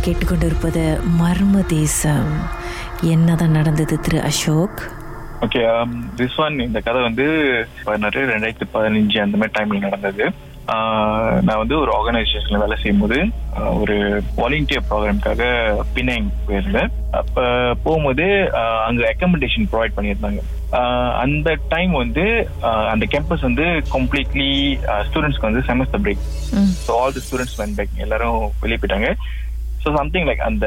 நீங்கள் கேட்டுக்கொண்டிருப்பது மர்ம தேசம். என்னதான் நடந்தது திரு அசோக்? ஓகே திஸ் ஒன் இந்த கதை வந்து பதினாறு ரெண்டாயிரத்தி பதினஞ்சு அந்த மாதிரி டைம்ல நடந்தது. நான் வந்து ஒரு ஆர்கனைசேஷன்ல வேலை செய்யும்போது ஒரு வாலண்டியர் ப்ரோக்ராம்காக பினாங் போயிருந்தேன். அப்ப போகும்போது அங்க அக்கமடேஷன் ப்ரொவைட் பண்ணியிருந்தாங்க. அந்த டைம் வந்து அந்த கேம்பஸ் வந்து கம்ப்ளீட்லி ஸ்டூடெண்ட்ஸ்க்கு வந்து semester break so all the students went back எல்லாரும் வெளியே போயிட்டாங்க. ஸோ சம்திங் லைக் அந்த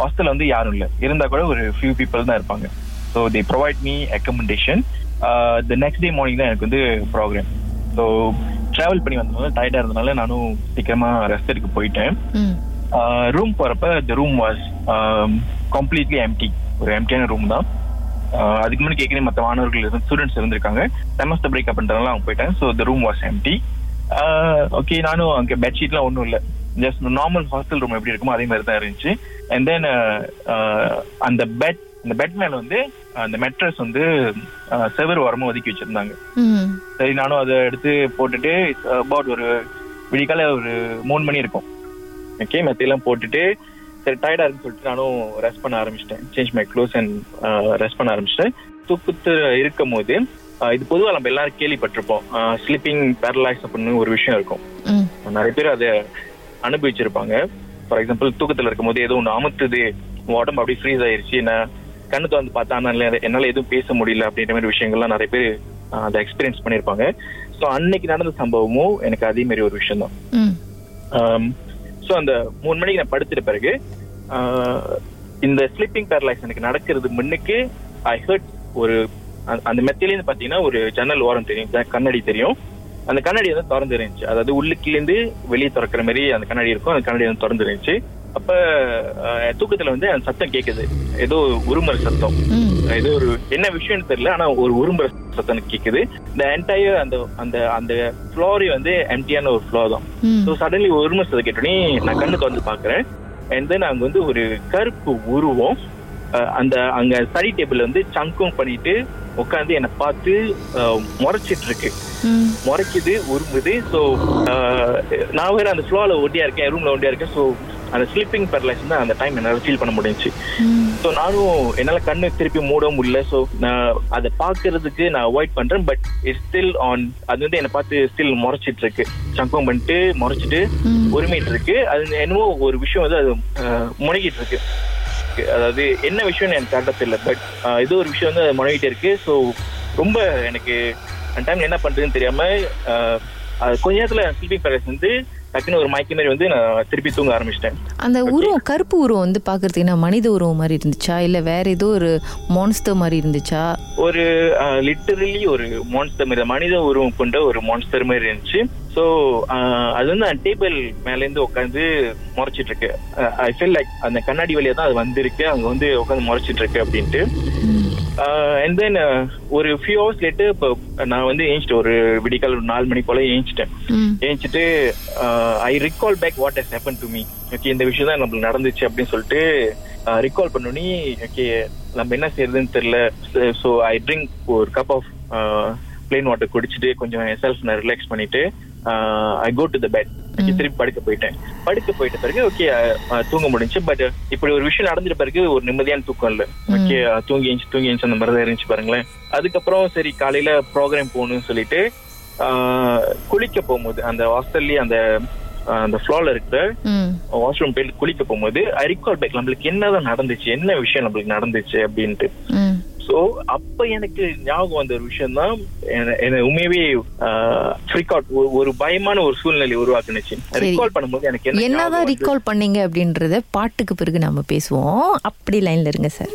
ஹாஸ்டல் வந்து யாரும் இல்லை. இருந்தா கூட ஒரு ஃபியூ பீப்புள் தான் இருப்பாங்க. So they provide me accommodation the next day morning தான் எனக்கு வந்து ப்ரோக்ராம் ஸோ ட்ராவல் பண்ணி வந்ததுனால டயர்டாக இருந்தனால நானும் சீக்கிரமா ரெஸ்ட் எடுக்க போயிட்டேன். ரூம் போறப்ப the room was completely empty ஒரு எம்டியான ரூம் தான். ஆஹ் அதுக்கு முன்னாடி கேட்குறேன் மற்ற மாணவர்கள் இருந்து ஸ்டூடெண்ட்ஸ் இருந்திருக்காங்க. செமஸ்டர் பிரேக் அப்படின்றதுனால அவங்க போயிட்டாங்க so the room was empty okay நானும் அங்கே பெட்ஷீட்லாம் ஒன்றும் இல்லை. ஜஸ்ட் நார்மல் ஹாஸ்டல் ரூம் எப்படி இருக்குமோ அதே மாதிரி தான் இருந்துச்சு அண்ட் தென் அந்த பெட் அந்த பெட் மேல வந்து அந்த மெட்ரஸ் வந்து செவர் ஓரமா ஒதுக்கி வச்சிருந்தாங்க. சரி நானும் அதை எடுத்து போட்டுட்டு அபவுட் ஒரு விடிக்கால ஒரு மூணு மணி இருக்கும். ஓகே மெத்தையெல்லாம் போட்டுட்டு சரி டயர்டா இருக்குன்னு சொல்லிட்டு நானும் ரெஸ்ட் பண்ண ஆரம்பிச்சிட்டேன். Change my clothes and rest பண்ண ஆரம்பிச்சிட்டேன். தூக்கத்து இருக்கும் போது இது பொதுவாக நம்ம எல்லாரும் கேள்விப்பட்டிருப்போம். ஸ்லீப்பிங் பேரலைஸ் அப்படின்னு ஒரு விஷயம் இருக்கும். நிறைய பேர் அதை அனுபவிச்சிருப்பாங்க. ஃபார் எக்ஸாம்பிள் தூக்கத்துல இருக்கும்போது ஏதோ ஒன்று அமுத்துது உடம்பு அப்படியே ஃப்ரீஸ் ஆயிருச்சு நான் கண்ணு வந்து பார்த்தா என்னால என்னால எதுவும் பேச முடியல அப்படின்ற மாதிரி விஷயங்கள்லாம் நிறைய பேர் அதை எக்ஸ்பீரியன்ஸ் பண்ணியிருப்பாங்க. ஸோ அன்னைக்கு நடந்த சம்பவமும் எனக்கு அதே மாதிரி ஒரு விஷயம் தான் ஸோ அந்த மூணு மணிக்கு நான் படுத்துட்ட பிறகு இந்த ஸ்லீப்பிங் பேரலைஸ் எனக்கு நடக்கிறது முன்னுக்கு ஐ ஹர்ட் ஒரு அந்த- மெத்திலேருந்து பாத்தீங்கன்னா ஒரு ஜன்னல் ஓரம் தெரியும் கண்ணாடி தெரியும். அந்த கண்ணாடி வந்து திறந்து இருந்துச்சு. அதாவது உள்ளுக்குலேருந்து வெளியே திறக்கிற மாதிரி அந்த கண்ணாடி இருக்கும். அந்த கண்ணாடி வந்து திறந்து இருந்துச்சு. அப்ப தூக்கத்துல வந்து அந்த சத்தம் கேக்குது. ஏதோ உருமர் சத்தம். ஏதோ ஒரு என்ன விஷயம்னு தெரியல ஆனா ஒரு உரும்புற சத்தம் கேக்குது. இந்த என்டையர் அந்த அந்த அந்த ஃப்ளோரே வந்து எம்டியான ஒரு ஃப்ளோர் தான். ஸோ சடன்லி ஒரு நிமிஷத்தை கேட்டோடனே நான் கண்ணு திறந்து பாக்குறேன் அண்ட் தென் அங்க வந்து ஒரு கருப்பு உருவம் அந்த அங்க ஸ்டடி டேபிள் வந்து சங்கும் பண்ணிட்டு உட்காந்து என்னை பார்த்து முறைச்சிட்டு இருக்கு முறைக்குது உருமுது ஸோ நான் வேற அந்த ஃப்ளோல ஒட்டியா இருக்கேன் ரூம்ல ஒட்டியா இருக்கேன். ஸோ அந்த ஸ்லீப்பிங் பேரலைஸ் தான் அந்த டைம் என்னால ஃபீல் பண்ண முடிஞ்சுச்சு. ம். ஸோ நானும் என்னால கண்ணு திருப்பி மூடவும் முடியல. ஸோ நான் அதை பார்க்கிறதுக்கு நான் அவாய்ட் பண்றேன். பட் இட்ஸ் ஸ்டில் ஆன் அது வந்து என்னை பார்த்து ஸ்டில் முறைச்சிட்டு இருக்கு சங்கம் பண்ணிட்டு முறைச்சிட்டு உரிமைட்டு இருக்கு அது என்னமோ ஒரு விஷயம் வந்து அது முனகிட்டு இருக்கு அதாவது என்ன விஷயம்னு எனக்கு கரெக்டாக தெரியல. பட் ஏதோ ஒரு விஷயம் வந்து அது இருக்கு. ஸோ ரொம்ப எனக்கு அந்த டைம்ல என்ன பண்றதுன்னு தெரியாம கொஞ்ச நேரத்துல ஸ்லீப்பிங் பேரலைஸ் வந்து டக்குன்னு ஒரு மயக்க மாதிரி வந்து நான் திருப்பி தூங்க ஆரம்பிச்சிட்டேன். அந்த உருவம் கருப்பு உருவம் வந்து பார்க்கறதுக்கு என்ன மனித உருவம் மாதிரி இருந்துச்சா? இல்லை வேற ஏதோ ஒரு மான்ஸ்டர் மாதிரி இருந்துச்சா? ஒரு லிட்டரலி ஒரு மான்ஸ்டர் மாதிரி மனித உருவம் கொண்ட ஒரு மான்ஸ்டர் மாதிரி இருந்துச்சு. ஸோ அது வந்து அந்த டேபிள் மேலேருந்து உட்காந்து முறைச்சிட்டு இருக்கு ஐ ஃபீல் லைக் அந்த கண்ணாடி வழியா தான் அது வந்திருக்கு. அங்க வந்து உட்காந்து முறைச்சிட்டு இருக்கு அப்படின்ட்டு அண்ட் தென் ஒரு ஃபியூ ஹவர்ஸ் லேட்டு இப்போ நான் வந்து ஏஞ்சிட்டேன் ஒரு விடிக்கால் ஒரு நாலு மணி போல ஏஞ்சிட்டேன். ஏஞ்சிட்டு I recall back what has happened to me okay இந்த விஷயம் தான் நம்மளுக்கு நடந்துச்சு அப்படின்னு சொல்லிட்டு ரிகால் பண்ணோன்னே ஓகே நம்ம என்ன செய்யறதுன்னு தெரியல. ஸோ ஐ ட்ரிங்க் ஒரு கப் ஆஃப் பிளெயின் வாட்டர் குடிச்சிட்டு கொஞ்சம் செல்ஃப் நான் ரிலாக்ஸ் பண்ணிட்டு I go to the bed திருப்பி படுக்க போயிட்டேன். படுக்க போயிட்ட பிறகு ஓகே தூங்க முடிஞ்சு பட் இப்படி ஒரு விஷயம் நடந்துட்ட பிறகு ஒரு நிம்மதியான தூக்கம் இல்ல. ஓகே தூங்கி எழுந்து தூங்கி எழுந்து அந்த மாதிரி தான் இருந்துச்சு பாருங்களேன். அதுக்கப்புறம் சரி காலையில ப்ரோக்ராம் போகணும்னு சொல்லிட்டு ஆஹ், குளிக்க போகும்போது அந்த ஹாஸ்டல்லயே அந்த அந்த ஃப்ளோர்ல இருக்கிற வாஷ்ரூம் போயிட்டு குளிக்க போகும்போது ஐ ரிகால் பேக் நம்மளுக்கு என்னதான் நடந்துச்சு என்ன விஷயம் நம்மளுக்கு நடந்துச்சு அப்படின்ட்டு. சோ அப்ப எனக்கு ஞாபகம் வந்த ஒரு விஷயம் தான் என்ன உண்மையவே ஃப்ரீக் அவுட் ஒரு பயமான ஒரு சூழ்நிலை உருவாக்குனுச்சு. ரிகால் பண்ணும்போது எனக்கு என்ன என்னதான் ரீகால் பண்ணீங்க அப்படின்றத பாட்டுக்கு பிறகு நம்ம பேசுவோம். அப்படி லைன்ல இருங்க சார்